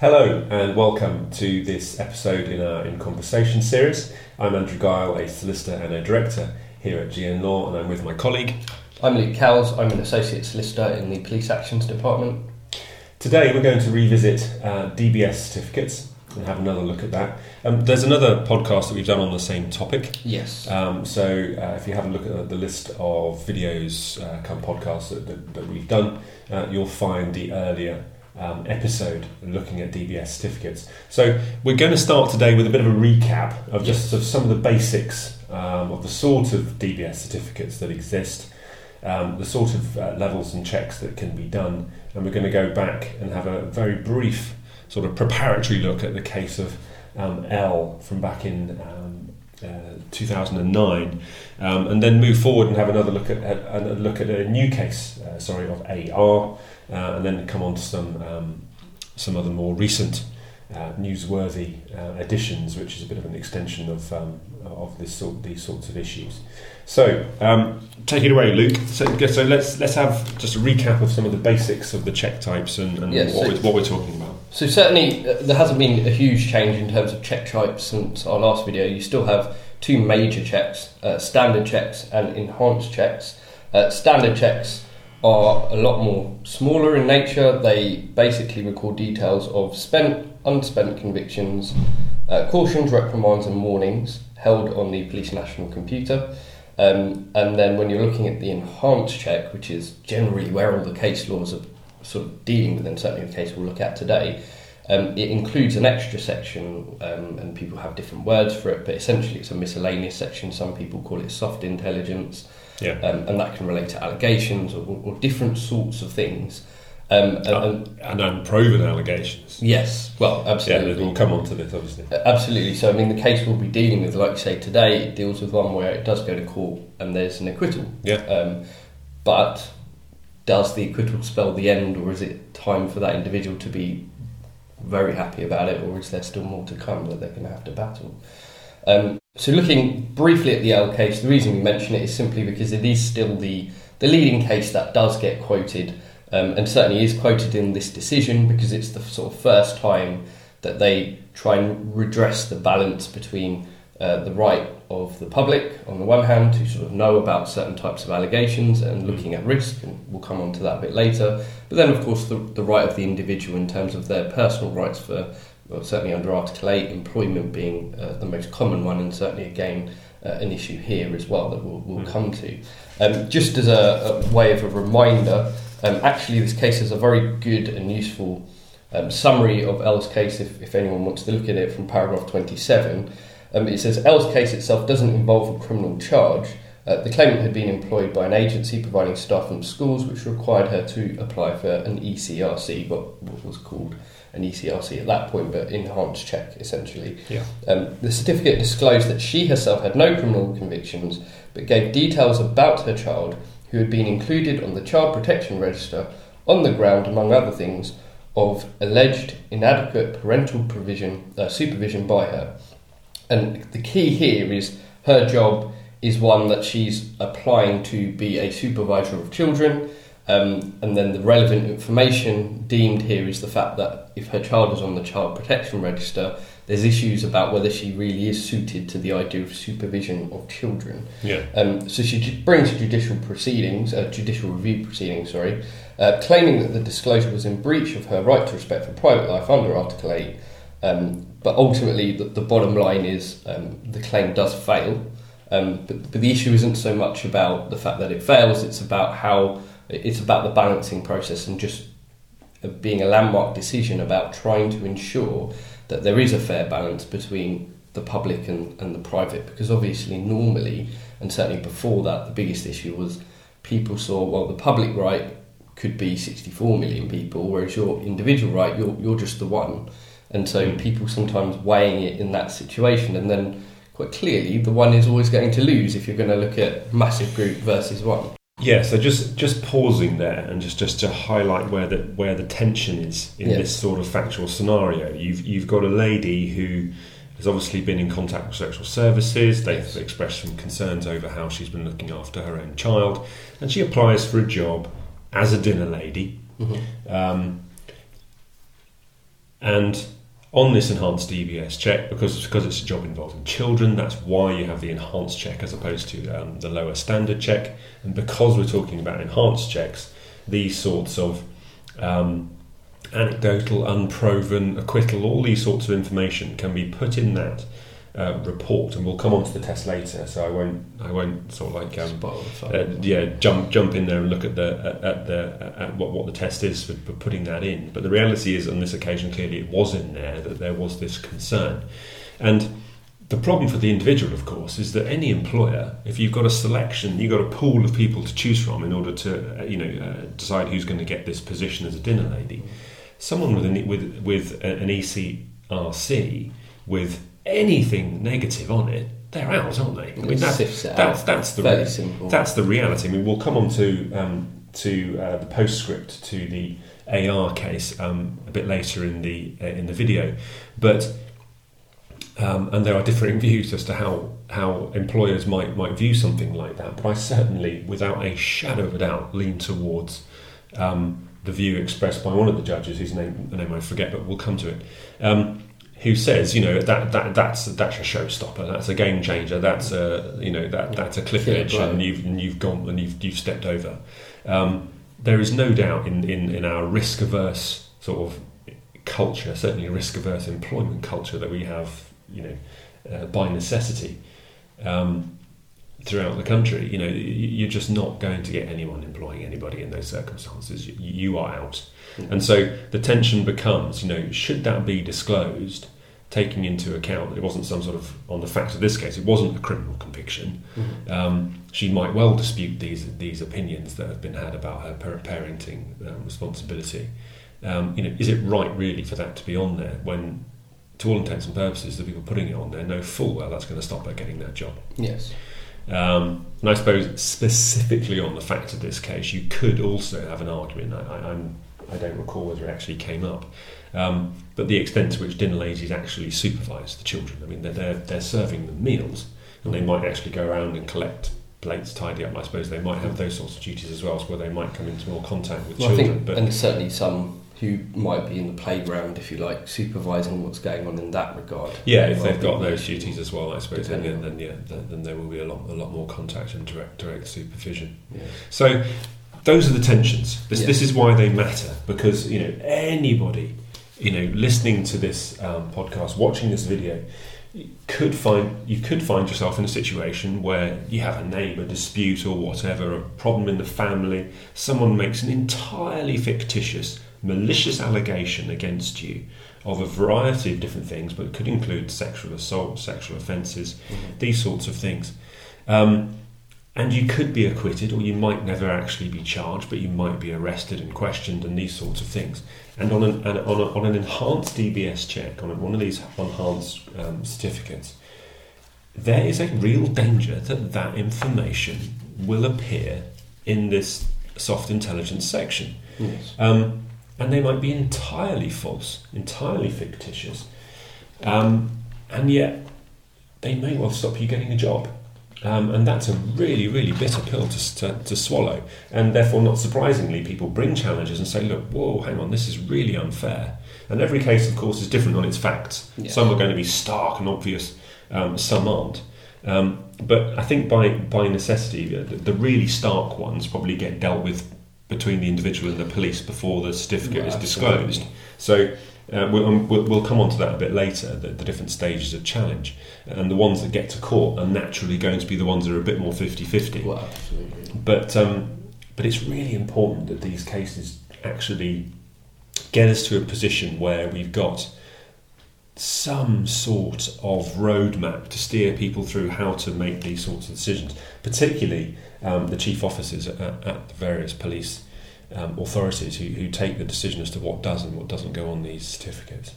Hello and welcome to this episode in our In Conversation series. I'm Andrew Guile, a solicitor and a director here at GN Law, and I'm with my colleague. I'm Luke Cowles, I'm an associate solicitor in the Police Actions Department. Today we're going to revisit uh, DBS certificates and have another look at that. Um, there's another podcast that we've done on the same topic. Yes. Um, so uh, if you have a look at the list of videos, uh, come podcasts that, that, that we've done, uh, you'll find the earlier um, episode looking at DBS certificates. So we're going to start today with a bit of a recap of just sort of some of the basics um, of the sort of DBS certificates that exist, um, the sort of uh, levels and checks that can be done, and we're going to go back and have a very brief sort of preparatory look at the case of um, L from back in. Um, uh, 2009, um, and then move forward and have another look at, at, a look at a new case, uh, sorry, of AR, uh, and then come on to some um, some other more recent uh, newsworthy uh, additions, which is a bit of an extension of um, of this sort these sorts of issues. So, um, take it away, Luke. So, so, let's let's have just a recap of some of the basics of the check types and, and yes, what, so, we're, what we're talking about. So certainly uh, there hasn't been a huge change in terms of check types since our last video. You still have two major checks: uh, standard checks and enhanced checks. Uh, standard checks are a lot more smaller in nature. They basically record details of spent, unspent convictions, uh, cautions, reprimands, and warnings held on the Police National Computer. Um, and then when you're looking at the enhanced check, which is generally where all the case laws are sort of dealing with, and certainly the case we'll look at today, um, it includes an extra section, um, and people have different words for it, but essentially it's a miscellaneous section. Some people call it soft intelligence. Yeah. Um, and that can relate to allegations or, or different sorts of things. Um, and, uh, and, unproven allegations. Yes, well, absolutely. Yeah, we'll come on to this, obviously. Uh, absolutely. So, I mean, the case we'll be dealing with, like you say today, it deals with one where it does go to court and there's an acquittal. Yeah. Um, but does the acquittal spell the end, or is it time for that individual to be very happy about it, or is there still more to come that they're going to have to battle? Um, so, looking briefly at the L case, the reason we mention it is simply because it is still the, the leading case that does get quoted, um, and certainly is quoted in this decision because it's the sort of first time that they try and redress the balance between uh, the right of the public, on the one hand, to sort of know about certain types of allegations and looking at risk, and we'll come on to that a bit later, but then, of course, the, the right of the individual in terms of their personal rights for well, certainly under Article 8, employment being uh, the most common one, and certainly again uh, an issue here as well that we'll, we'll mm. come to. Um, just as a, a, way of a reminder, um, actually, this case is a very good and useful um, summary of L's case if, if anyone wants to look at it from paragraph 27. Um, it says L's case itself doesn't involve a criminal charge. Uh, the claimant had been employed by an agency providing staff from schools, which required her to apply for an ECRC, what, what was called an ECRC at that point, but enhanced check essentially. Yeah. Um, the certificate disclosed that she herself had no criminal convictions, but gave details about her child who had been included on the Child Protection Register on the ground, among other things, of alleged inadequate parental provision uh, supervision by her. And the key here is her job is one that she's applying to be a supervisor of children. Um, and then the relevant information deemed here is the fact that if her child is on the child protection register, there's issues about whether she really is suited to the idea of supervision of children. Yeah. Um, so she brings judicial proceedings, uh, judicial review proceedings, sorry, uh, claiming that the disclosure was in breach of her right to respect for private life under Article 8. Um, but ultimately, the, the, bottom line is um, the claim does fail. Um, but, but the issue isn't so much about the fact that it fails; it's about how it's about the balancing process and just uh, being a landmark decision about trying to ensure that there is a fair balance between the public and, and the private. Because obviously, normally, and certainly before that, the biggest issue was people saw, well, the public right could be 64 million people, whereas your individual right, you're, you're just the one. And so hmm. people sometimes weighing it in that situation, and then quite clearly, the one is always going to lose if you're going to look at massive group versus one. Yeah, so just just pausing there and just, just to highlight where the where the tension is in this sort of factual scenario. You've you've got a lady who has obviously been in contact with sexual services. They've yes. expressed some concerns over how she's been looking after her own child, and she applies for a job as a dinner lady. Mm-hmm. Um, And on this enhanced DBS check, because because it's a job involving children, that's why you have the enhanced check as opposed to um, the lower standard check. And because we're talking about enhanced checks, these sorts of um, anecdotal, unproven, acquittal, all these sorts of information can be put in that uh, report, and we'll come on to the test later. So I won't, I won't sort of like um, Spoil the fun. uh, yeah, jump jump in there and look at the at, at the at what what the test is for, for putting that in. But the reality is, on this occasion, clearly it was in there that there was this concern, and the problem for the individual, of course, is that any employer, if you've got a selection, you've got a pool of people to choose from in order to uh, you know uh, decide who's going to get this position as a dinner lady. Someone with an with with an ECRC with anything negative on it, they're out, aren't they? I mean, It that's, that's that's the re- simple. that's the reality. I mean, we'll come on to um, to uh, the postscript to the AR case um, a bit later in the uh, in the video, but um, and there are differing views as to how how employers might might view something like that. But I certainly, without a shadow of a doubt, lean towards um, the view expressed by one of the judges, whose name the name I forget, but we'll come to it. Who says, you know, that, that that's that's a showstopper, that's a game changer, that's a you know that that's a cliff edge, blow. and you've and you've gone and you've you've stepped over. Um, there is no doubt in, in, in our risk averse sort of culture, certainly risk averse employment culture that we have, you know, uh, by necessity um, throughout the country. You know, you're just not going to get anyone employing anybody in those circumstances. You, you are out. And so the tension becomes, you know, should that be disclosed, taking into account it wasn't some sort of, on the facts of this case, it wasn't a criminal conviction. Mhm. Um, she might well dispute these these opinions that have been had about her parenting um, responsibility. Um, you know, is it right really for that to be on there when, to all intents and purposes, the people putting it on there know full well that's going to stop her getting that job? Yes. Um, and I suppose specifically on the facts of this case, you could also have an argument. I, I, I'm, I don't recall whether it actually came up, um, but the extent to which dinner ladies actually supervise the children. I mean, they're, they're, they're serving them meals, and they might actually go around and collect plates, tidy up. I suppose they might have those sorts of duties as well, so where they might come into more contact with Well, I children. think, but and certainly some who might be in the playground, if you like, supervising what's going on in that regard. Yeah, if they've got those duties as well, I suppose, then, yeah, Depending on- then yeah, then, then there will be a lot, a lot more contact and direct, direct supervision. Yeah. So those are the tensions. This, Yeah. this is why they matter because you know anybody, you know, listening to this um, podcast, watching this video, could find you could find yourself in a situation where you have a neighbour dispute or whatever, a problem in the family. Someone makes an entirely fictitious, malicious allegation against you of a variety of different things, but it could include sexual assault, sexual offences, Mhm. these sorts of things. Um, and you could be acquitted, or you might never actually be charged, but you might be arrested and questioned, and these sorts of things. And on an, and on, a, on an enhanced DBS check, on one of these enhanced um, certificates, there is a real danger that that information will appear in this soft intelligence section. Yes. Um, and they might be entirely false, entirely fictitious. Um, and yet, they may well stop you getting a job. Um, and that's a really, really bitter pill to, to, to swallow. And therefore, not surprisingly, people bring challenges and say, look, whoa, hang on, this is really unfair. And every case, of course, is different on its facts. Yes. Some are going to be stark and obvious, um, some aren't. Um, but I think by, by necessity, the, the really stark ones probably get dealt with between the individual and the police before the certificate Well, is absolutely. disclosed. So uh, we'll, um, we'll, we'll come on to that a bit later, the, the different stages of challenge. And the ones that get to court are naturally going to be the ones that are a bit more 50 50. Well, absolutely. But, um, but it's really important that these cases actually get us to a position where we've got some sort of roadmap to steer people through how to make these sorts of decisions, particularly um, the chief officers at, at the various police um, authorities who, who take the decision as to what does and what doesn't go on these certificates.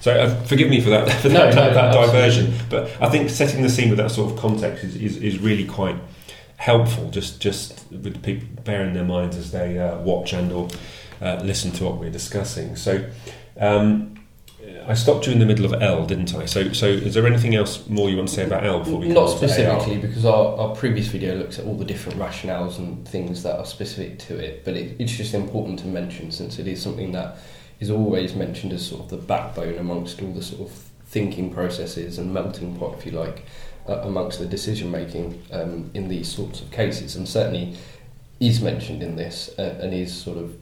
So, uh, forgive me for that, for No, that, no, that diversion, but I think setting the scene with that sort of context is, is, is really quite helpful. Just just with people bearing their minds as they uh, watch and or uh, listen to what we're discussing. So. Um, I stopped you in the middle of L, didn't I? So, so is there anything else more you want to say about L before we Not specifically, because our, our previous video looks at all the different rationales and things that are specific to it, but it, it's just important to mention since it is something that is always mentioned as sort of the backbone amongst all the sort of thinking processes and melting pot, if you like, uh, amongst the decision making um, in these sorts of cases, and certainly is mentioned in this uh, and is sort of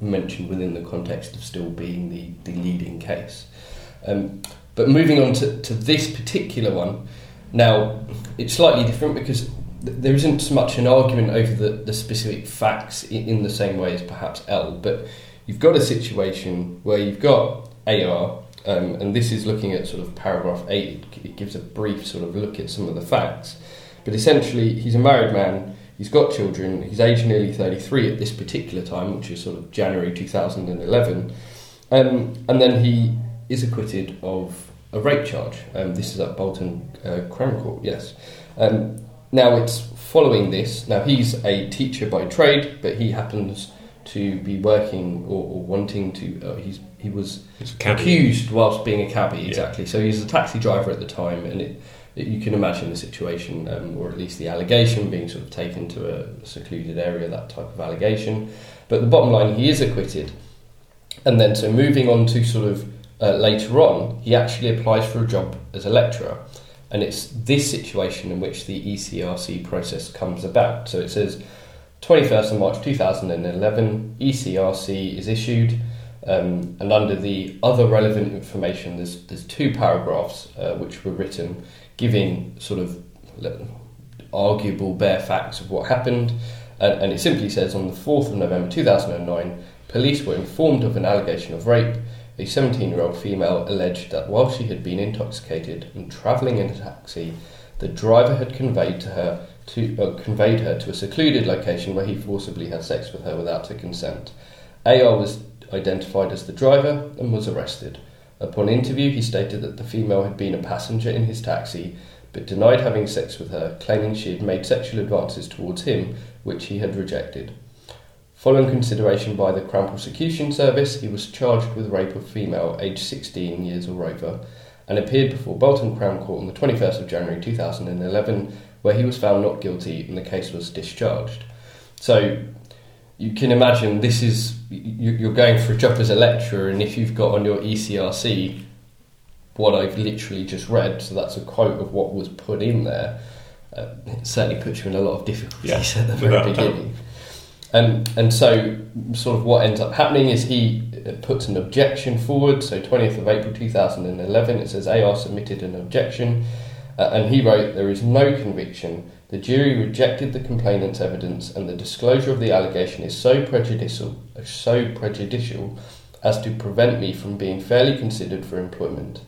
mentioned within the context of still being the, the leading case. Um, but moving on to, to this particular one, now it's slightly different because th- there isn't so much an argument over the, the specific facts in, in the same way as perhaps L, but you've got a situation where you've got AR, um, and this is looking at sort of paragraph 8, it gives a brief sort of look at some of the facts. But essentially, he's a married man, he's got children, he's aged nearly 33 at this particular time, which is sort of January 2011, um, and then he is acquitted of a rape charge. Um, this is at Bolton uh, Crown Court, yes. Um, now it's following this. Now he's a teacher by trade, but he happens to be working or, or wanting to. Uh, he's he was accused whilst being a cabbie, exactly. Yeah. So he's a taxi driver at the time, and it, it, you can imagine the situation, um, or at least the allegation, being sort of taken to a secluded area, that type of allegation. But the bottom line, he is acquitted. And then, so moving on to sort of uh, later on, he actually applies for a job as a lecturer. And it's this situation in which the ECRC process comes about. So it says 21st of March 2011, ECRC is issued. Um, and under the other relevant information, there's, there's two paragraphs uh, which were written giving sort of arguable bare facts of what happened. And, and it simply says on the 4th of November 2009, police were informed of an allegation of rape. A 17 year old female alleged that while she had been intoxicated and travelling in a taxi, the driver had conveyed to her to, uh, conveyed her to a secluded location where he forcibly had sex with her without her consent. AR was identified as the driver and was arrested. Upon interview, he stated that the female had been a passenger in his taxi but denied having sex with her, claiming she had made sexual advances towards him, which he had rejected. Following consideration by the Crown Prosecution Service, he was charged with rape of female aged 16 years or over and appeared before Bolton Crown Court on the 21st of January 2011, where he was found not guilty and the case was discharged. So you can imagine this is you're going for a job as a lecturer, and if you've got on your ECRC what I've literally just read, so that's a quote of what was put in there, uh, it certainly puts you in a lot of difficulties yeah, at the very beginning. And and so, sort of what ends up happening is he puts an objection forward. So, 20th of April 2011, it says AR submitted an objection, uh, and he wrote, There is no conviction the jury rejected the complainant's evidence, and the disclosure of the allegation is so prejudicial, so prejudicial as to prevent me from being fairly considered for employment.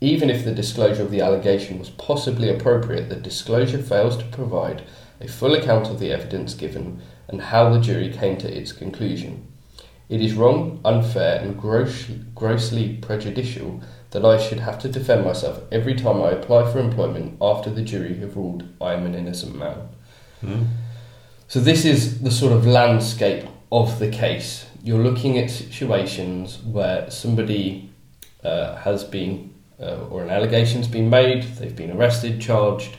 Even if the disclosure of the allegation was possibly appropriate, the disclosure fails to provide a full account of the evidence given and how the jury came to its conclusion. It is wrong, unfair, and gross, grossly prejudicial that I should have to defend myself every time I apply for employment after the jury have ruled I am an innocent man. Mm. So, this is the sort of landscape of the case. You're looking at situations where somebody uh, has been, uh, or an allegation's been made, they've been arrested, charged,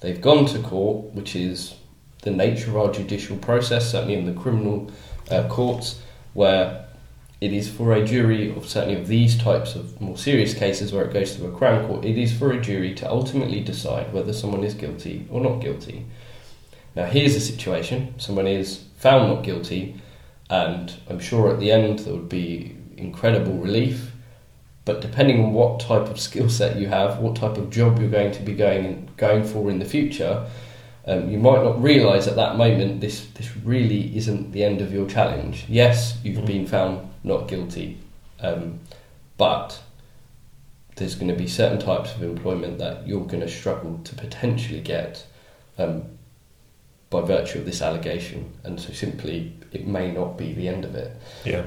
they've gone to court, which is the nature of our judicial process, certainly in the criminal uh, courts, where it is for a jury of certainly of these types of more serious cases where it goes to a crown court, it is for a jury to ultimately decide whether someone is guilty or not guilty. Now, here's a situation someone is found not guilty, and I'm sure at the end there would be incredible relief. But depending on what type of skill set you have, what type of job you're going to be going going for in the future, um, you might not realise at that moment this this really isn't the end of your challenge. Yes, you've mm-hmm. been found not guilty. Um, but there's going to be certain types of employment that you're going to struggle to potentially get um, by virtue of this allegation, and so simply it may not be the end of it. Yeah,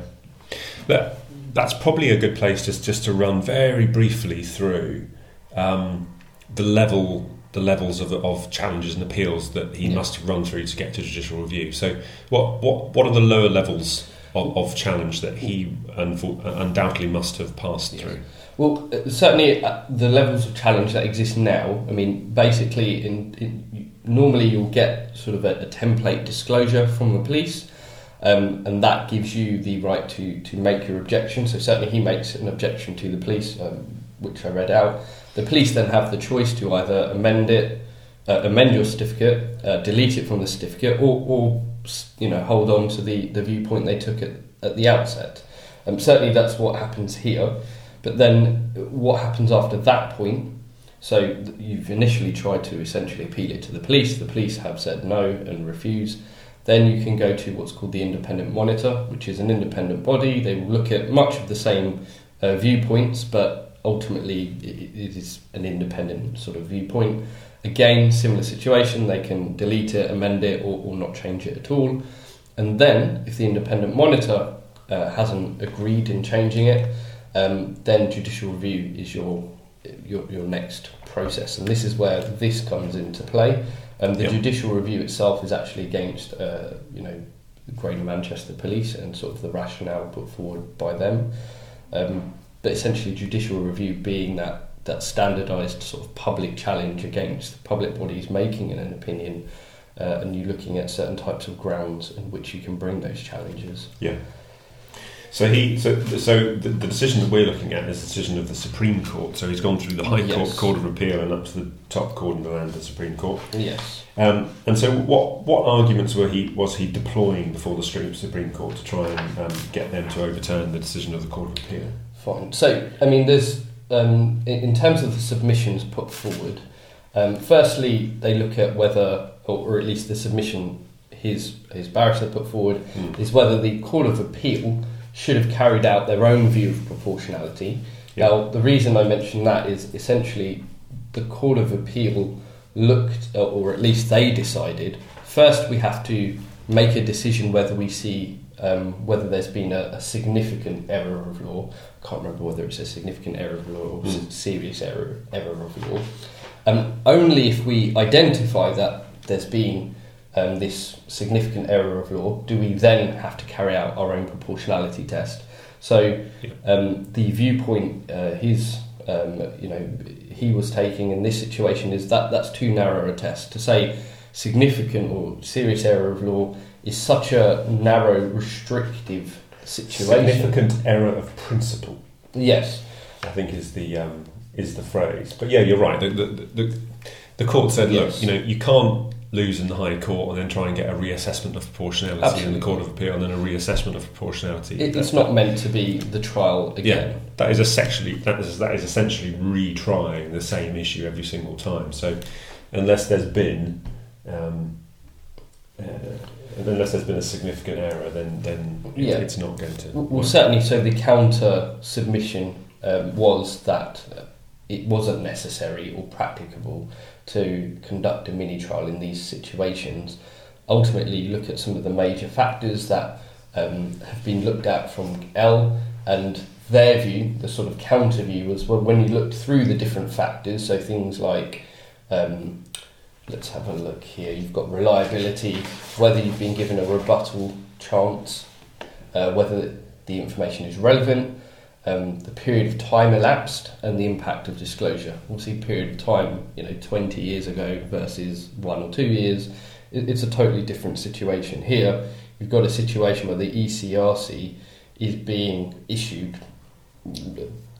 that that's probably a good place just just to run very briefly through um, the level. The levels of, of challenges and appeals that he yeah. must run through to get to judicial review. So, what what what are the lower levels of, of challenge that he undoubtedly must have passed yes. through? Well, uh, certainly the levels of challenge that exist now. I mean, basically, in, in normally you'll get sort of a, a, template disclosure from the police, Um, and that gives you the right to, to make your objection. So certainly he makes an objection to the police, um, which I read out. The police then have the choice to either amend it, uh, amend your certificate, uh, delete it from the certificate, or, or you know hold on to the, the viewpoint they took at, at the outset. Um, certainly that's what happens here. But then what happens after that point? So you've initially tried to essentially appeal it to the police. The police have said no and refuse. Then you can go to what's called the independent monitor, which is an independent body. They will look at much of the same uh, viewpoints, but ultimately it, is an independent sort of viewpoint. Again, similar situation, they can delete it, amend it, or, or not change it at all. And then, if the independent monitor uh, hasn't agreed in changing it, um, then judicial review is your, your your next process, and this is where this comes into play. Um, the yep. judicial review itself is actually against, uh, you know, the Greater Manchester Police and sort of the rationale put forward by them. Um, but essentially, judicial review being that that standardised sort of public challenge against the public bodies making an opinion, uh, and you looking at certain types of grounds in which you can bring those challenges. Yeah. So he, so so the, the, decision that we're looking at is the decision of the Supreme Court. So he's gone through the High yes. Court, Court of Appeal, and up to the top court in the land, the Supreme Court. Yes. Um, and so, what what arguments were he was he deploying before the Supreme Court to try and um, get them to overturn the decision of the Court of Appeal? Fine. So, I mean, there's um, in, terms of the submissions put forward. Um, firstly, they look at whether, or, or, at least the submission his his barrister put forward, mm. is whether the Court of Appeal should have carried out their own view of proportionality. Yep. Now, the reason I mention that is essentially the Court of Appeal looked, or at least they decided, first we have to make a decision whether we see um, whether there's been a, a, significant error of law. I can't remember whether it's a significant error of law or mm. serious error, error of law. Um, only if we identify that there's been um, this significant error of law, do we then have to carry out our own proportionality test? So um, the viewpoint uh, his um, you know he was taking in this situation is that that's too narrow a test to say significant or serious error of law is such a narrow restrictive situation. Significant error of principle. Yes, I think is the um, is the phrase. But yeah, you're right. The the, the, the court said, look, yes. you know, you can't lose in the High Court and then try and get a reassessment of proportionality Absolutely. in the Court of Appeal and then a reassessment of proportionality. It, it's not meant to be the trial again. Yeah, that is essentially that is that is essentially retrying the same issue every single time. So unless there's been um, uh, unless there's been a significant error, then then yeah. it's not going to. Well, work. certainly. So the counter submission um, was that it wasn't necessary or practicable to conduct a mini trial in these situations. Ultimately, you look at some of the major factors that um, have been looked at from L and their view, the sort of counter view was well, when you looked through the different factors, so things like, um, let's have a look here, you've got reliability, whether you've been given a rebuttal chance, uh, whether the information is relevant, um, the period of time elapsed and the impact of disclosure. We'll see period of time, you know, 20 years ago versus one or two years. It's a totally different situation. Here, you've got a situation where the ECRC is being issued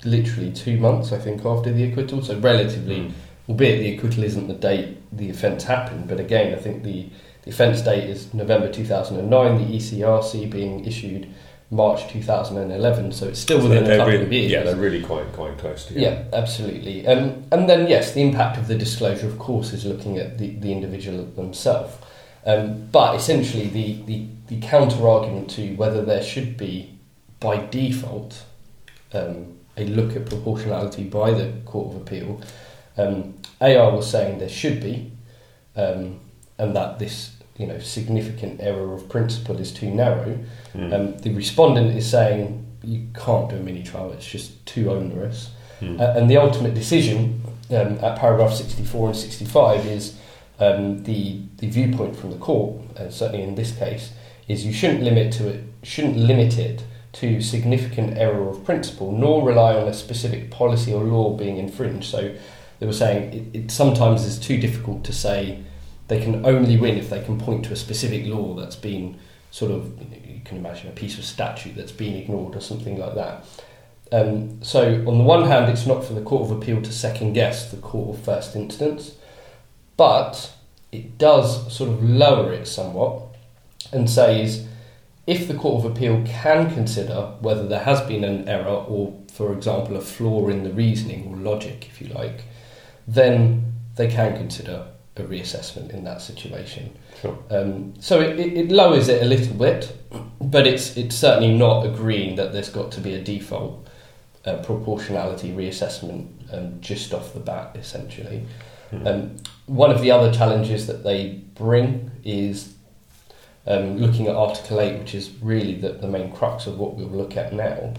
literally two months, I think, after the acquittal. So relatively, mm. Albeit the acquittal isn't the date the offence happened, but again, I think the, the offence date is November 2009, the ECRC being issued March 2011, so it's still within so a couple really, of years. Yeah, they're really quite quite close together. Yeah, absolutely. Um, and then yes, the impact of the disclosure, of course, is looking at the, the individual themselves. Um, but essentially, the, the, the counter argument to whether there should be, by default, um, a look at proportionality by the Court of Appeal, um, AR was saying there should be, um, and that this you know significant error of principle is too narrow. Mm. Um, the respondent is saying you can't do a mini trial; it's just too onerous. Mm. Uh, and the ultimate decision um, at paragraph 64 and 65 is um, the the viewpoint from the court, uh, certainly in this case, is you shouldn't limit to it shouldn't limit it to significant error of principle, nor rely on a specific policy or law being infringed. So they were saying it, it sometimes is too difficult to say they can only win if they can point to a specific law that's been sort of you can imagine a piece of statute that's been ignored or something like that. Um, so on the one hand, it's not for the Court of Appeal to second guess the court of first instance, but it does sort of lower it somewhat and says if the Court of Appeal can consider whether there has been an error or, for example, a flaw in the reasoning or logic, if you like, then they can consider a reassessment in that situation. Sure. Um, so it, it, it lowers it a little bit, but it's it's certainly not agreeing that there's got to be a default uh, proportionality reassessment um, just off the bat, essentially. Mhm. Um, one of the other challenges that they bring is um, looking at Article 8, which is really the, the main crux of what we'll look at now.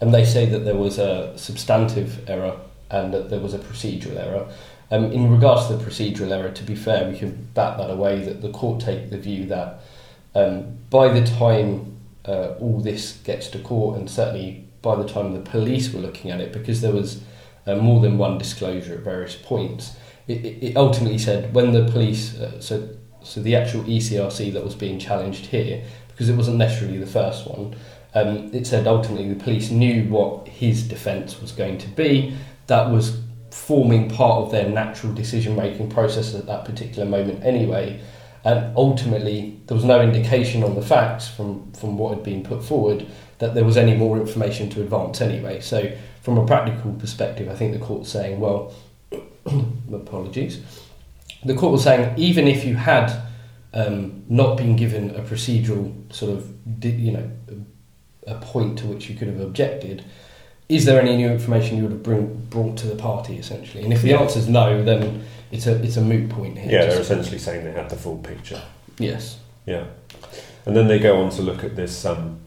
And they say that there was a substantive error and that there was a procedural error. Um, in regards to the procedural error, to be fair, we can bat that away, that the court take the view that um, by the time uh, all this gets to court, and certainly by the time the police were looking at it, because there was uh, more than one disclosure at various points, it, it it ultimately said when the police, uh, so so the actual ECRC that was being challenged here, because it wasn't necessarily the first one, um, it said ultimately the police knew what his defence was going to be. That was forming part of their natural decision making process at that particular moment anyway. And ultimately, there was no indication on the facts from, from what had been put forward that there was any more information to advance anyway. So, from a practical perspective, I think the court's saying, well, apologies. The court was saying even if you had um, not been given a procedural sort of, you know, a point to which you could have objected, is there any new information you would have bring, brought to the party essentially? And if the Yeah. answer is no, then it's a it's a moot point here. Yeah, they're essentially saying they had the full picture. yes, Yeah, and then they go on to look at this. Um,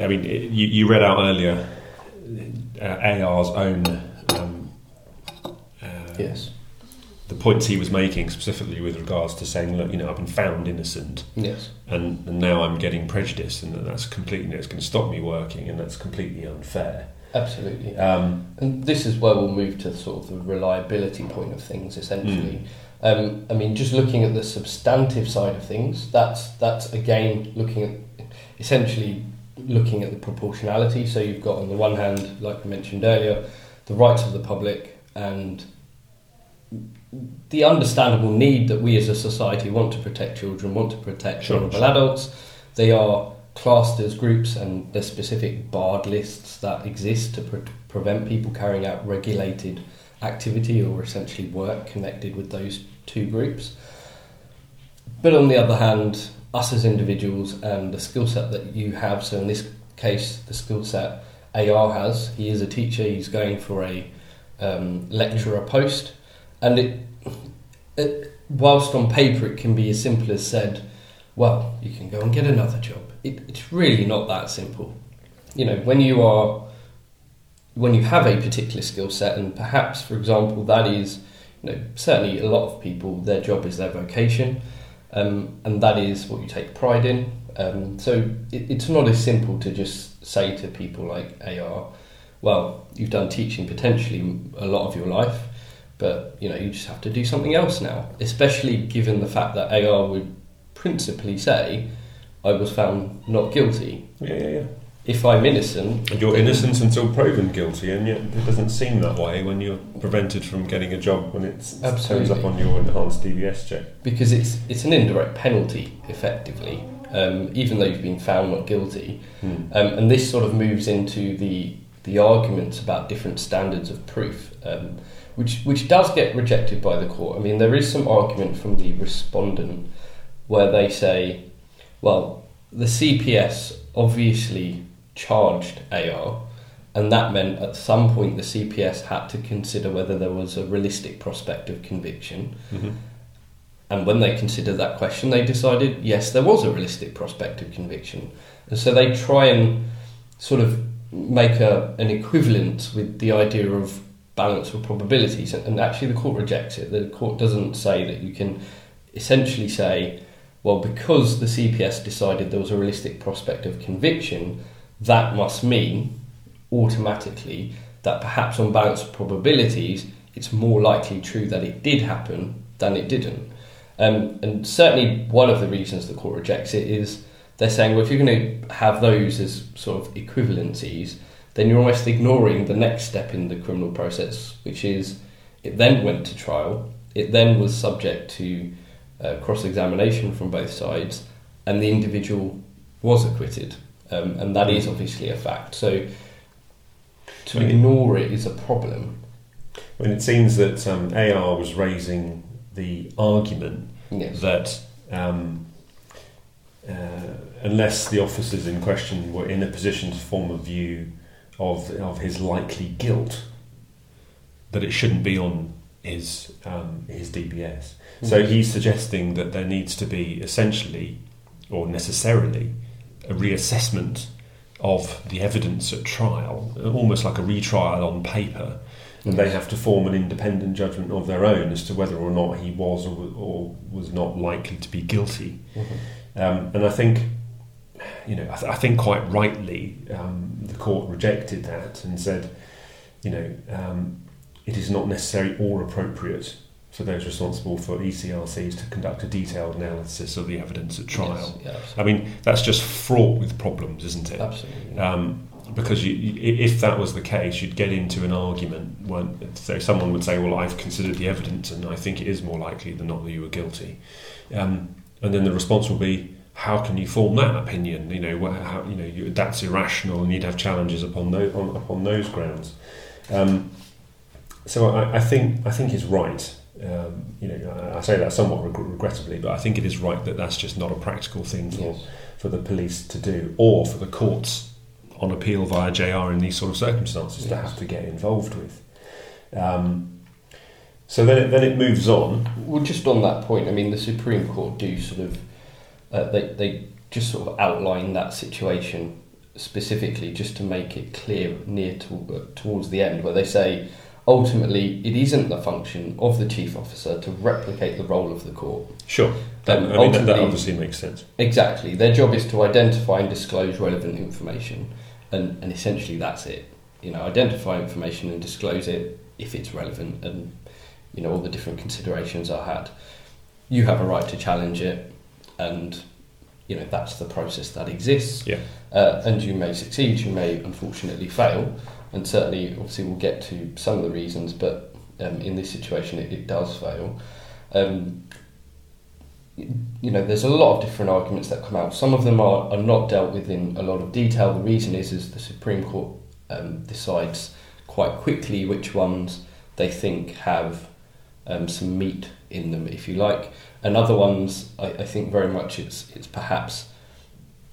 I mean, it, you, you read out earlier uh, AR's own um, uh, yes, the points he was making specifically with regards to saying, look, you know, I've been found innocent, yes, and, and now I'm getting prejudice, and that's completely it's going to stop me working, and that's completely unfair. absolutely. Um, And this is where we'll move to sort of the reliability point of things, essentially. Um, I mean, just looking at the substantive side of things, that's that's again looking at essentially looking at the proportionality. So you've got on the one hand, like we mentioned earlier, the rights of the public and the understandable need that we as a society want to protect children, want to protect Sure, vulnerable sure. adults. They are classed as groups, and there's specific barred lists that exist to pre- prevent people carrying out regulated activity or essentially work connected with those two groups. But on the other hand, us as individuals and the skill set that you have, so in this case, the skill set AR has, he is a teacher, he's going for a um, lecturer post, and it, it, whilst on paper it can be as simple as said, well, you can go and get another job. It, it's really not that simple. You know, when you are, when you have a particular skill set, and perhaps, for example, that is, you know, certainly a lot of people, their job is their vocation, um, and that is what you take pride in. Um, so it, it's not as simple to just say to people like AR, well, you've done teaching potentially a lot of your life, but you know you just have to do something else now. Especially given the fact that AR would principally say, "I was found not guilty." yeah, yeah, yeah. If I'm innocent, And you're innocent until proven guilty, and yet it doesn't seem that way when you're prevented from getting a job when it's, it turns up on your enhanced DBS check. because it's it's an indirect penalty, effectively, um, even though you've been found not guilty. Hmm. Um, and this sort of moves into the the arguments about different standards of proof, um, which which does get rejected by the court. I mean, there is some argument from the respondent where they say, well, the CPS obviously charged AR, and that meant at some point the CPS had to consider whether there was a realistic prospect of conviction. Mhm. And when they considered that question, they decided yes, there was a realistic prospect of conviction. And so they try and sort of make a, an equivalence with the idea of balance of probabilities. And actually, the court rejects it. The court doesn't say that you can essentially say, well, because the CPS decided there was a realistic prospect of conviction, that must mean automatically that perhaps on balance of probabilities, it's more likely true that it did happen than it didn't. Um, and certainly, one of the reasons the court rejects it is they're saying, well, if you're going to have those as sort of equivalencies, then you're almost ignoring the next step in the criminal process, which is it then went to trial. It then was subject to uh, cross examination from both sides, and the individual was acquitted. Um, and that is obviously a fact. So to I mean- ignore it is a problem. When it seems that um, AR was raising the argument Yes. that um, uh, unless the officers in question were in a position to form a view of of his likely guilt, that it shouldn't be on his um, his DBS. So Mhm. he's suggesting that there needs to be essentially, or necessarily, a reassessment of the evidence at trial, almost like a retrial on paper, and they have to form an independent judgment of their own as to whether or not he was or, or was not likely to be guilty. Mhm. Um, and I think, you know, I, th- I think quite rightly, um, the court rejected that and said, you know, um, it is not necessary or appropriate for those responsible for ECRCs to conduct a detailed analysis of the evidence at trial. Yes, I mean, that's just fraught with problems, isn't it? absolutely. Um, because you, you, if that was the case, you'd get into an argument when so someone would say, "Well, I've considered the evidence, and I think it is more likely than not that you were guilty," um, and then the response will be, "How can you form that opinion? You know, wha- how, you know you, that's irrational, and you'd have challenges upon those on, upon those grounds." Um, so I, I think I think he's right. Um, you know, I, I say that somewhat reg- regrettably, but I think it is right that that's just not a practical thing for Yes. for the police to do, or for the courts on appeal via JR in these sort of circumstances to have to get involved with. Um, so then it, then it moves on. Well, just on that point, I mean, the Supreme Court do sort of uh, they they just sort of outline that situation specifically, just to make it clear near to, uh, towards the end, where they say ultimately it isn't the function of the chief officer to replicate the role of the court. Sure, that, Um, I mean, that, that obviously makes sense. Exactly, their job is to identify and disclose relevant information, and, and essentially that's it. You know, identify information and disclose it if it's relevant, and you know all the different considerations are had. You have a right to challenge it, and you know that's the process that exists. Yeah. Uh, and you may succeed, you may unfortunately fail, and certainly, obviously, we'll get to some of the reasons, but um, in this situation, it, it does fail. Um, you know, there's a lot of different arguments that come out. Some of them are, are not dealt with in a lot of detail. The reason is, is the Supreme Court um, decides quite quickly which ones they think have um, some meat in them, if you like, and other ones, I, I think very much it's it's perhaps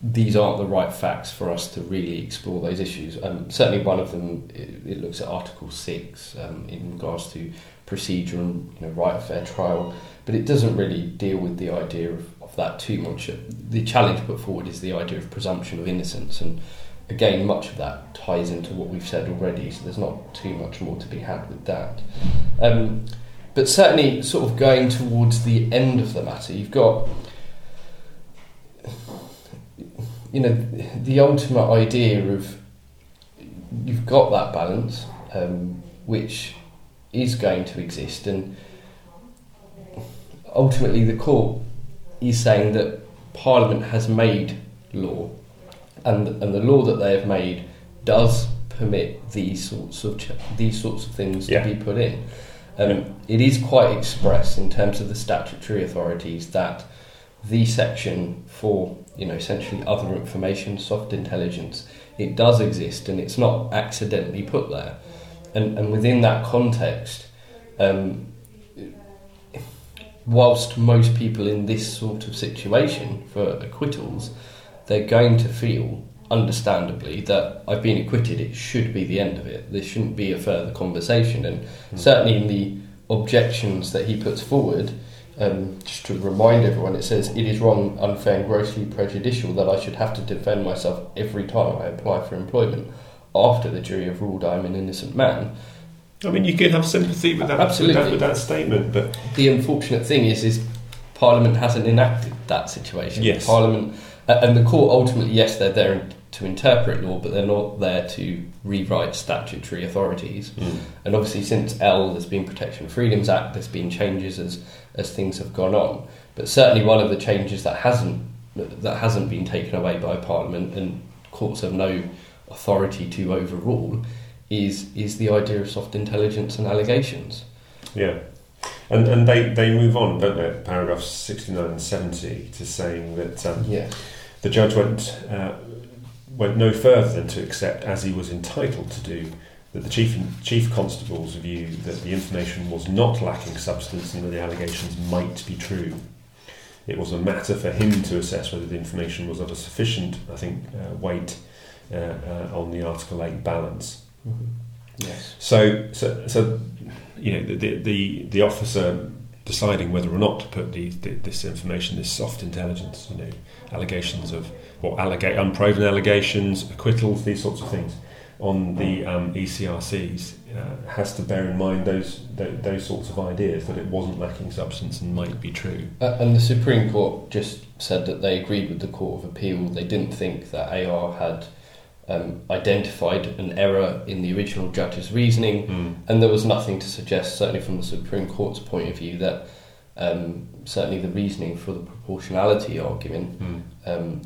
these aren't the right facts for us to really explore those issues. Um, certainly, one of them it, it looks at Article Six um, in regards to procedure and you know, right of fair trial, but it doesn't really deal with the idea of, of that too much. The challenge put forward is the idea of presumption of innocence, and again, much of that ties into what we've said already. So there's not too much more to be had with that. Um, but certainly, sort of going towards the end of the matter, you've got you know, the ultimate idea of you've got that balance, um, which is going to exist, and ultimately the court is saying that Parliament has made law, and and the law that they have made does permit these sorts of ch- these sorts of things Yeah. to be put in. Um, It is quite express in terms of the statutory authorities that the section for you know essentially other information, soft intelligence, it does exist and it's not accidentally put there. And and within that context, um, whilst most people in this sort of situation for acquittals, they're going to feel understandably that I've been acquitted, it should be the end of it. There shouldn't be a further conversation. And certainly in the objections that he puts forward, um, just to remind everyone, it says it is wrong, unfair, and grossly prejudicial that I should have to defend myself every time I apply for employment after the jury have ruled I am an innocent man. I mean, you could have sympathy with that, with Absolutely. that, with that statement, but The unfortunate thing is, is Parliament hasn't enacted that situation. Yes. Parliament and the court ultimately, yes, they're there to interpret law, but they're not there to rewrite statutory authorities. And obviously, since L, there's been Protection of Freedoms Act. There's been changes as as things have gone on. But certainly, one of the changes that hasn't that that hasn't been taken away by Parliament and courts have no authority to overrule is is the idea of soft intelligence and allegations. Yeah. And, and they, they move on, don't they, paragraphs 69 and 70, to saying that um, Yeah. The judge went, uh, went no further than to accept, as he was entitled to do, that the chief, chief constable's view that the information was not lacking substance and that the allegations might be true. It was a matter for him to assess whether the information was of a sufficient, I think, uh, weight uh, uh, on the Article 8 balance. Yes. So, so, so you know, the, the, the officer deciding whether or not to put the, the, this information, this soft intelligence, you know, allegations of, or allega- unproven allegations, acquittals, these sorts of things, on the um, ECRCs, uh, has to bear in mind those, those those sorts of ideas that it wasn't lacking substance and might be true. Uh, and the Supreme Court just said that they agreed with the Court of Appeal. They didn't think that AR had um, identified an error in the original judge's reasoning, and there was nothing to suggest, certainly from the Supreme Court's point of view, that um, certainly the reasoning for the proportionality argument, Mm. um,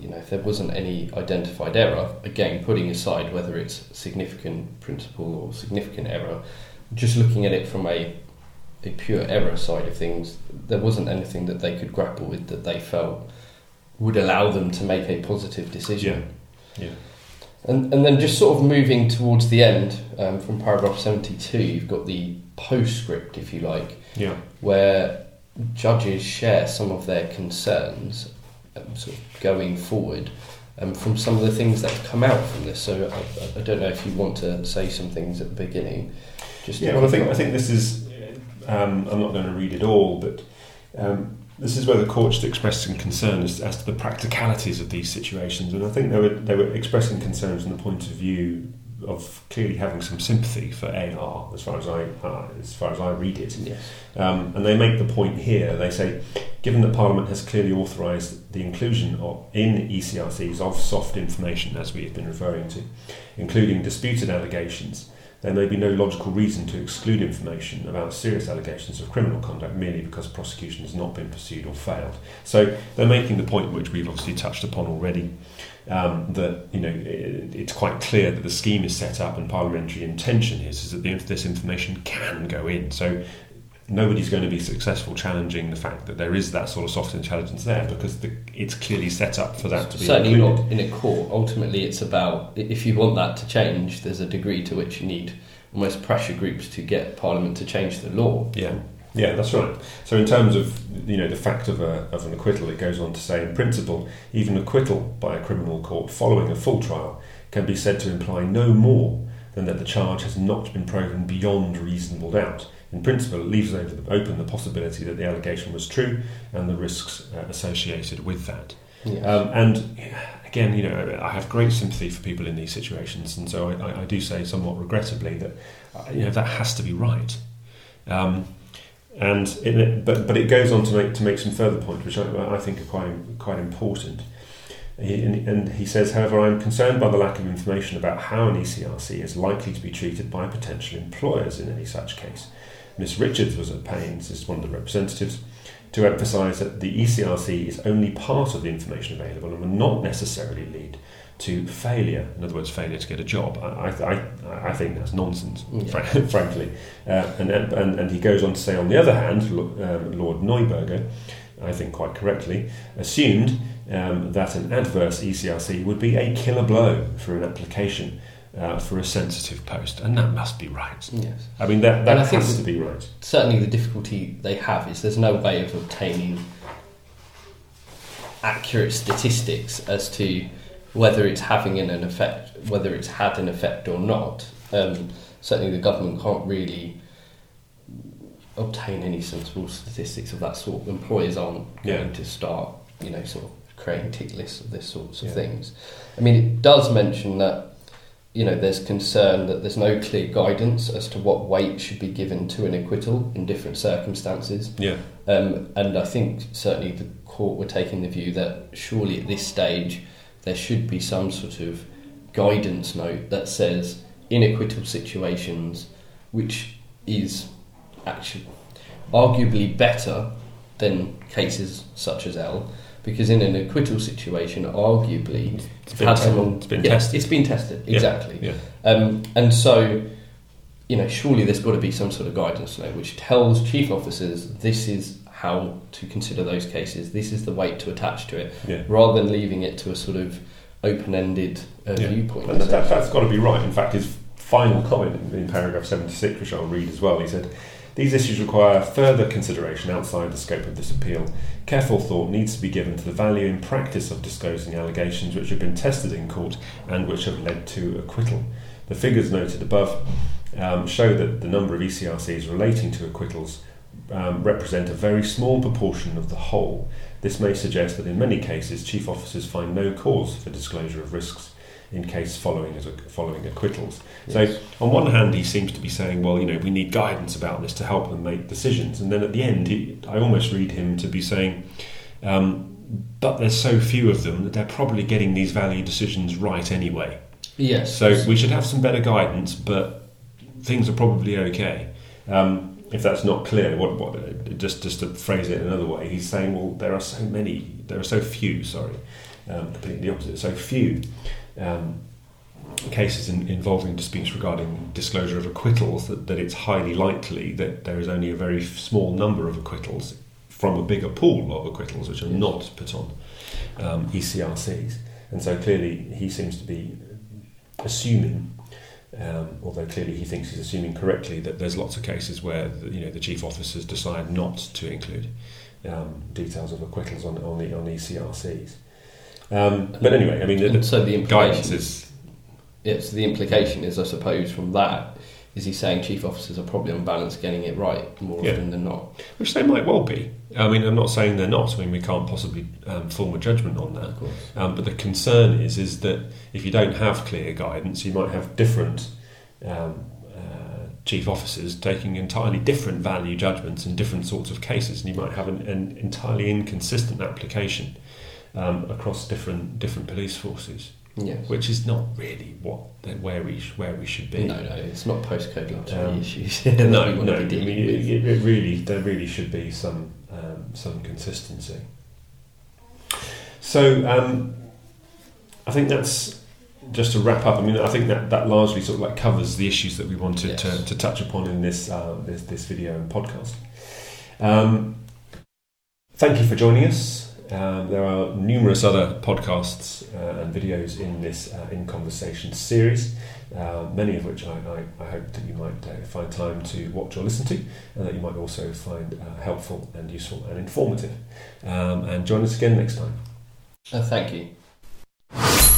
you know, if there wasn't any identified error, again, putting aside whether it's significant principle or significant error, just looking at it from a a pure error side of things, there wasn't anything that they could grapple with that they felt would allow them to make a positive decision. Yeah. And, and then just sort of moving towards the end, um, from paragraph 72, you've got the postscript, if you like, Yeah. where judges share some of their concerns um, sort of going forward um, from some of the things that come out from this. So I, I don't know if you want to say some things at the beginning. Just Yeah, well, I think I think this is. Um, I'm not going to read it all, but um, this is where the court just expressed some concern as, as to the practicalities of these situations, and I think they were they were expressing concerns from the point of view of clearly having some sympathy for AR, as far as I uh, as far as I read it. Yes. Um, and they make the point here. They say, given that Parliament has clearly authorised the inclusion of in ECRCs of soft information, as we have been referring to, including disputed allegations, there may be no logical reason to exclude information about serious allegations of criminal conduct merely because prosecution has not been pursued or failed. So they're making the point which we've obviously touched upon already. Um, that you know it, it's quite clear that the scheme is set up and parliamentary intention is, is that the, this information can go in. So nobody's going to be successful challenging the fact that there is that sort of soft intelligence there because the, it's clearly set up for that to be Certainly included. not in a court. Ultimately, it's about if you want that to change, there's a degree to which you need almost pressure groups to get Parliament to change the law. Yeah, yeah, that's right. So in terms of you know the fact of a, of an acquittal, it goes on to say, in principle, even acquittal by a criminal court following a full trial can be said to imply no more than that the charge has not been proven beyond reasonable doubt. In principle, it leaves the, open the possibility that the allegation was true and the risks uh, associated with that. Um, and again, you know, I have great sympathy for people in these situations, and so I, I, do say somewhat regrettably that uh, you know that has to be right. Um, and it, but but it goes on to make to make some further points, which I, I think are quite quite important. He, and, and he says, however, I am concerned by the lack of information about how an ECRC is likely to be treated by potential employers in any such case. Miss Richards was at pains, as one of the representatives, to emphasise that the ECRC is only part of the information available and will not necessarily lead to failure. In other words, failure to get a job. I, I, I, I think that's nonsense, Yeah. fran- frankly. Uh, and, and, and he goes on to say, on the other hand, um, Lord Neuberger, I think quite correctly, assumed um, that an adverse ECRC would be a killer blow for an application uh, for a sensitive post, and that must be right. Yes. I mean, that, that has to be right. Certainly, the difficulty they have is there's no way of obtaining accurate statistics as to whether it's having an effect, whether it's had an effect or not. Um, certainly, the government can't really obtain any sensible statistics of that sort. Employers aren't Yeah. going to start, you know, sort of creating tick lists of this sorts of Yeah. things. I mean, it does mention that you know there's concern that there's no clear guidance as to what weight should be given to an acquittal in different circumstances. Yeah, Um, and I think certainly the court were taking the view that surely at this stage there should be some sort of guidance note that says in acquittal situations, which is actually arguably better than cases such as L, Because in an acquittal situation, arguably, It's been, had someone it's been yeah, tested. It's been tested exactly. Yeah. Um, and so, you know, surely there's got to be some sort of guidance note which tells chief officers this is how to consider those cases. This is the weight to attach to it, Yeah. rather than leaving it to a sort of open-ended uh, Yeah. viewpoint. And that, that's got to be right. In fact, his final comment in, in paragraph 76, which I'll read as well, he said, These issues require further consideration outside the scope of this appeal. Careful thought needs to be given to the value in practice of disclosing allegations which have been tested in court and which have led to acquittal. The figures noted above um, show that the number of ECRCs relating to acquittals um, represent a very small proportion of the whole. This may suggest that in many cases, chief officers find no cause for disclosure of risks in case following as a, following acquittals. Yes. So, on one hand, he seems to be saying, "Well, you know, we need guidance about this to help them make decisions," and then at the end, he, I almost read him to be saying, um, "But there's so few of them that they're probably getting these value decisions right anyway. yes. So we should have some better guidance, but things are probably okay." Um, if that's not clear, what, what, just just to phrase it another way, he's saying, "Well, there are so many, there are so few." Sorry, um, completely the opposite. So few um, cases in, involving disputes regarding disclosure of acquittals that, that it's highly likely that there is only a very small number of acquittals from a bigger pool of acquittals which are not put on um, ECRCs. And so clearly he seems to be assuming, um, although clearly he thinks he's assuming correctly, that there's lots of cases where the, you know the chief officers decide not to include um, details of acquittals on on the on ECRCs. Um, but anyway, I mean, the, so the guidance implication is Yeah, so the implication is, I suppose, from that, is he saying chief officers are probably on balance getting it right more Yeah. often than not? which they might well be. I mean, I'm not saying they're not. I mean, we can't possibly um, form a judgment on that. Um, but the concern is is that if you don't have clear guidance, you might have different um, uh, chief officers taking entirely different value judgments in different sorts of cases, and you might have an, an entirely inconsistent application um, across different different police forces, Yes. which is not really what where we where we should be. No, no, it's not postcode lottery Um, issues. no, no. I mean, it, it really, there really should be some um, some consistency. So, um, I think that's just to wrap up. I mean, I think that, that largely sort of like covers the issues that we wanted Yes. to, to touch upon in this uh, this, this video and podcast. Um, thank you for joining us. Um, there are numerous other podcasts uh, and videos in this uh, in conversation series uh, many of which I, I, I hope that you might uh, find time to watch or listen to, and that you might also find uh, helpful and useful and informative. Um, and join us again next time. Uh, thank you.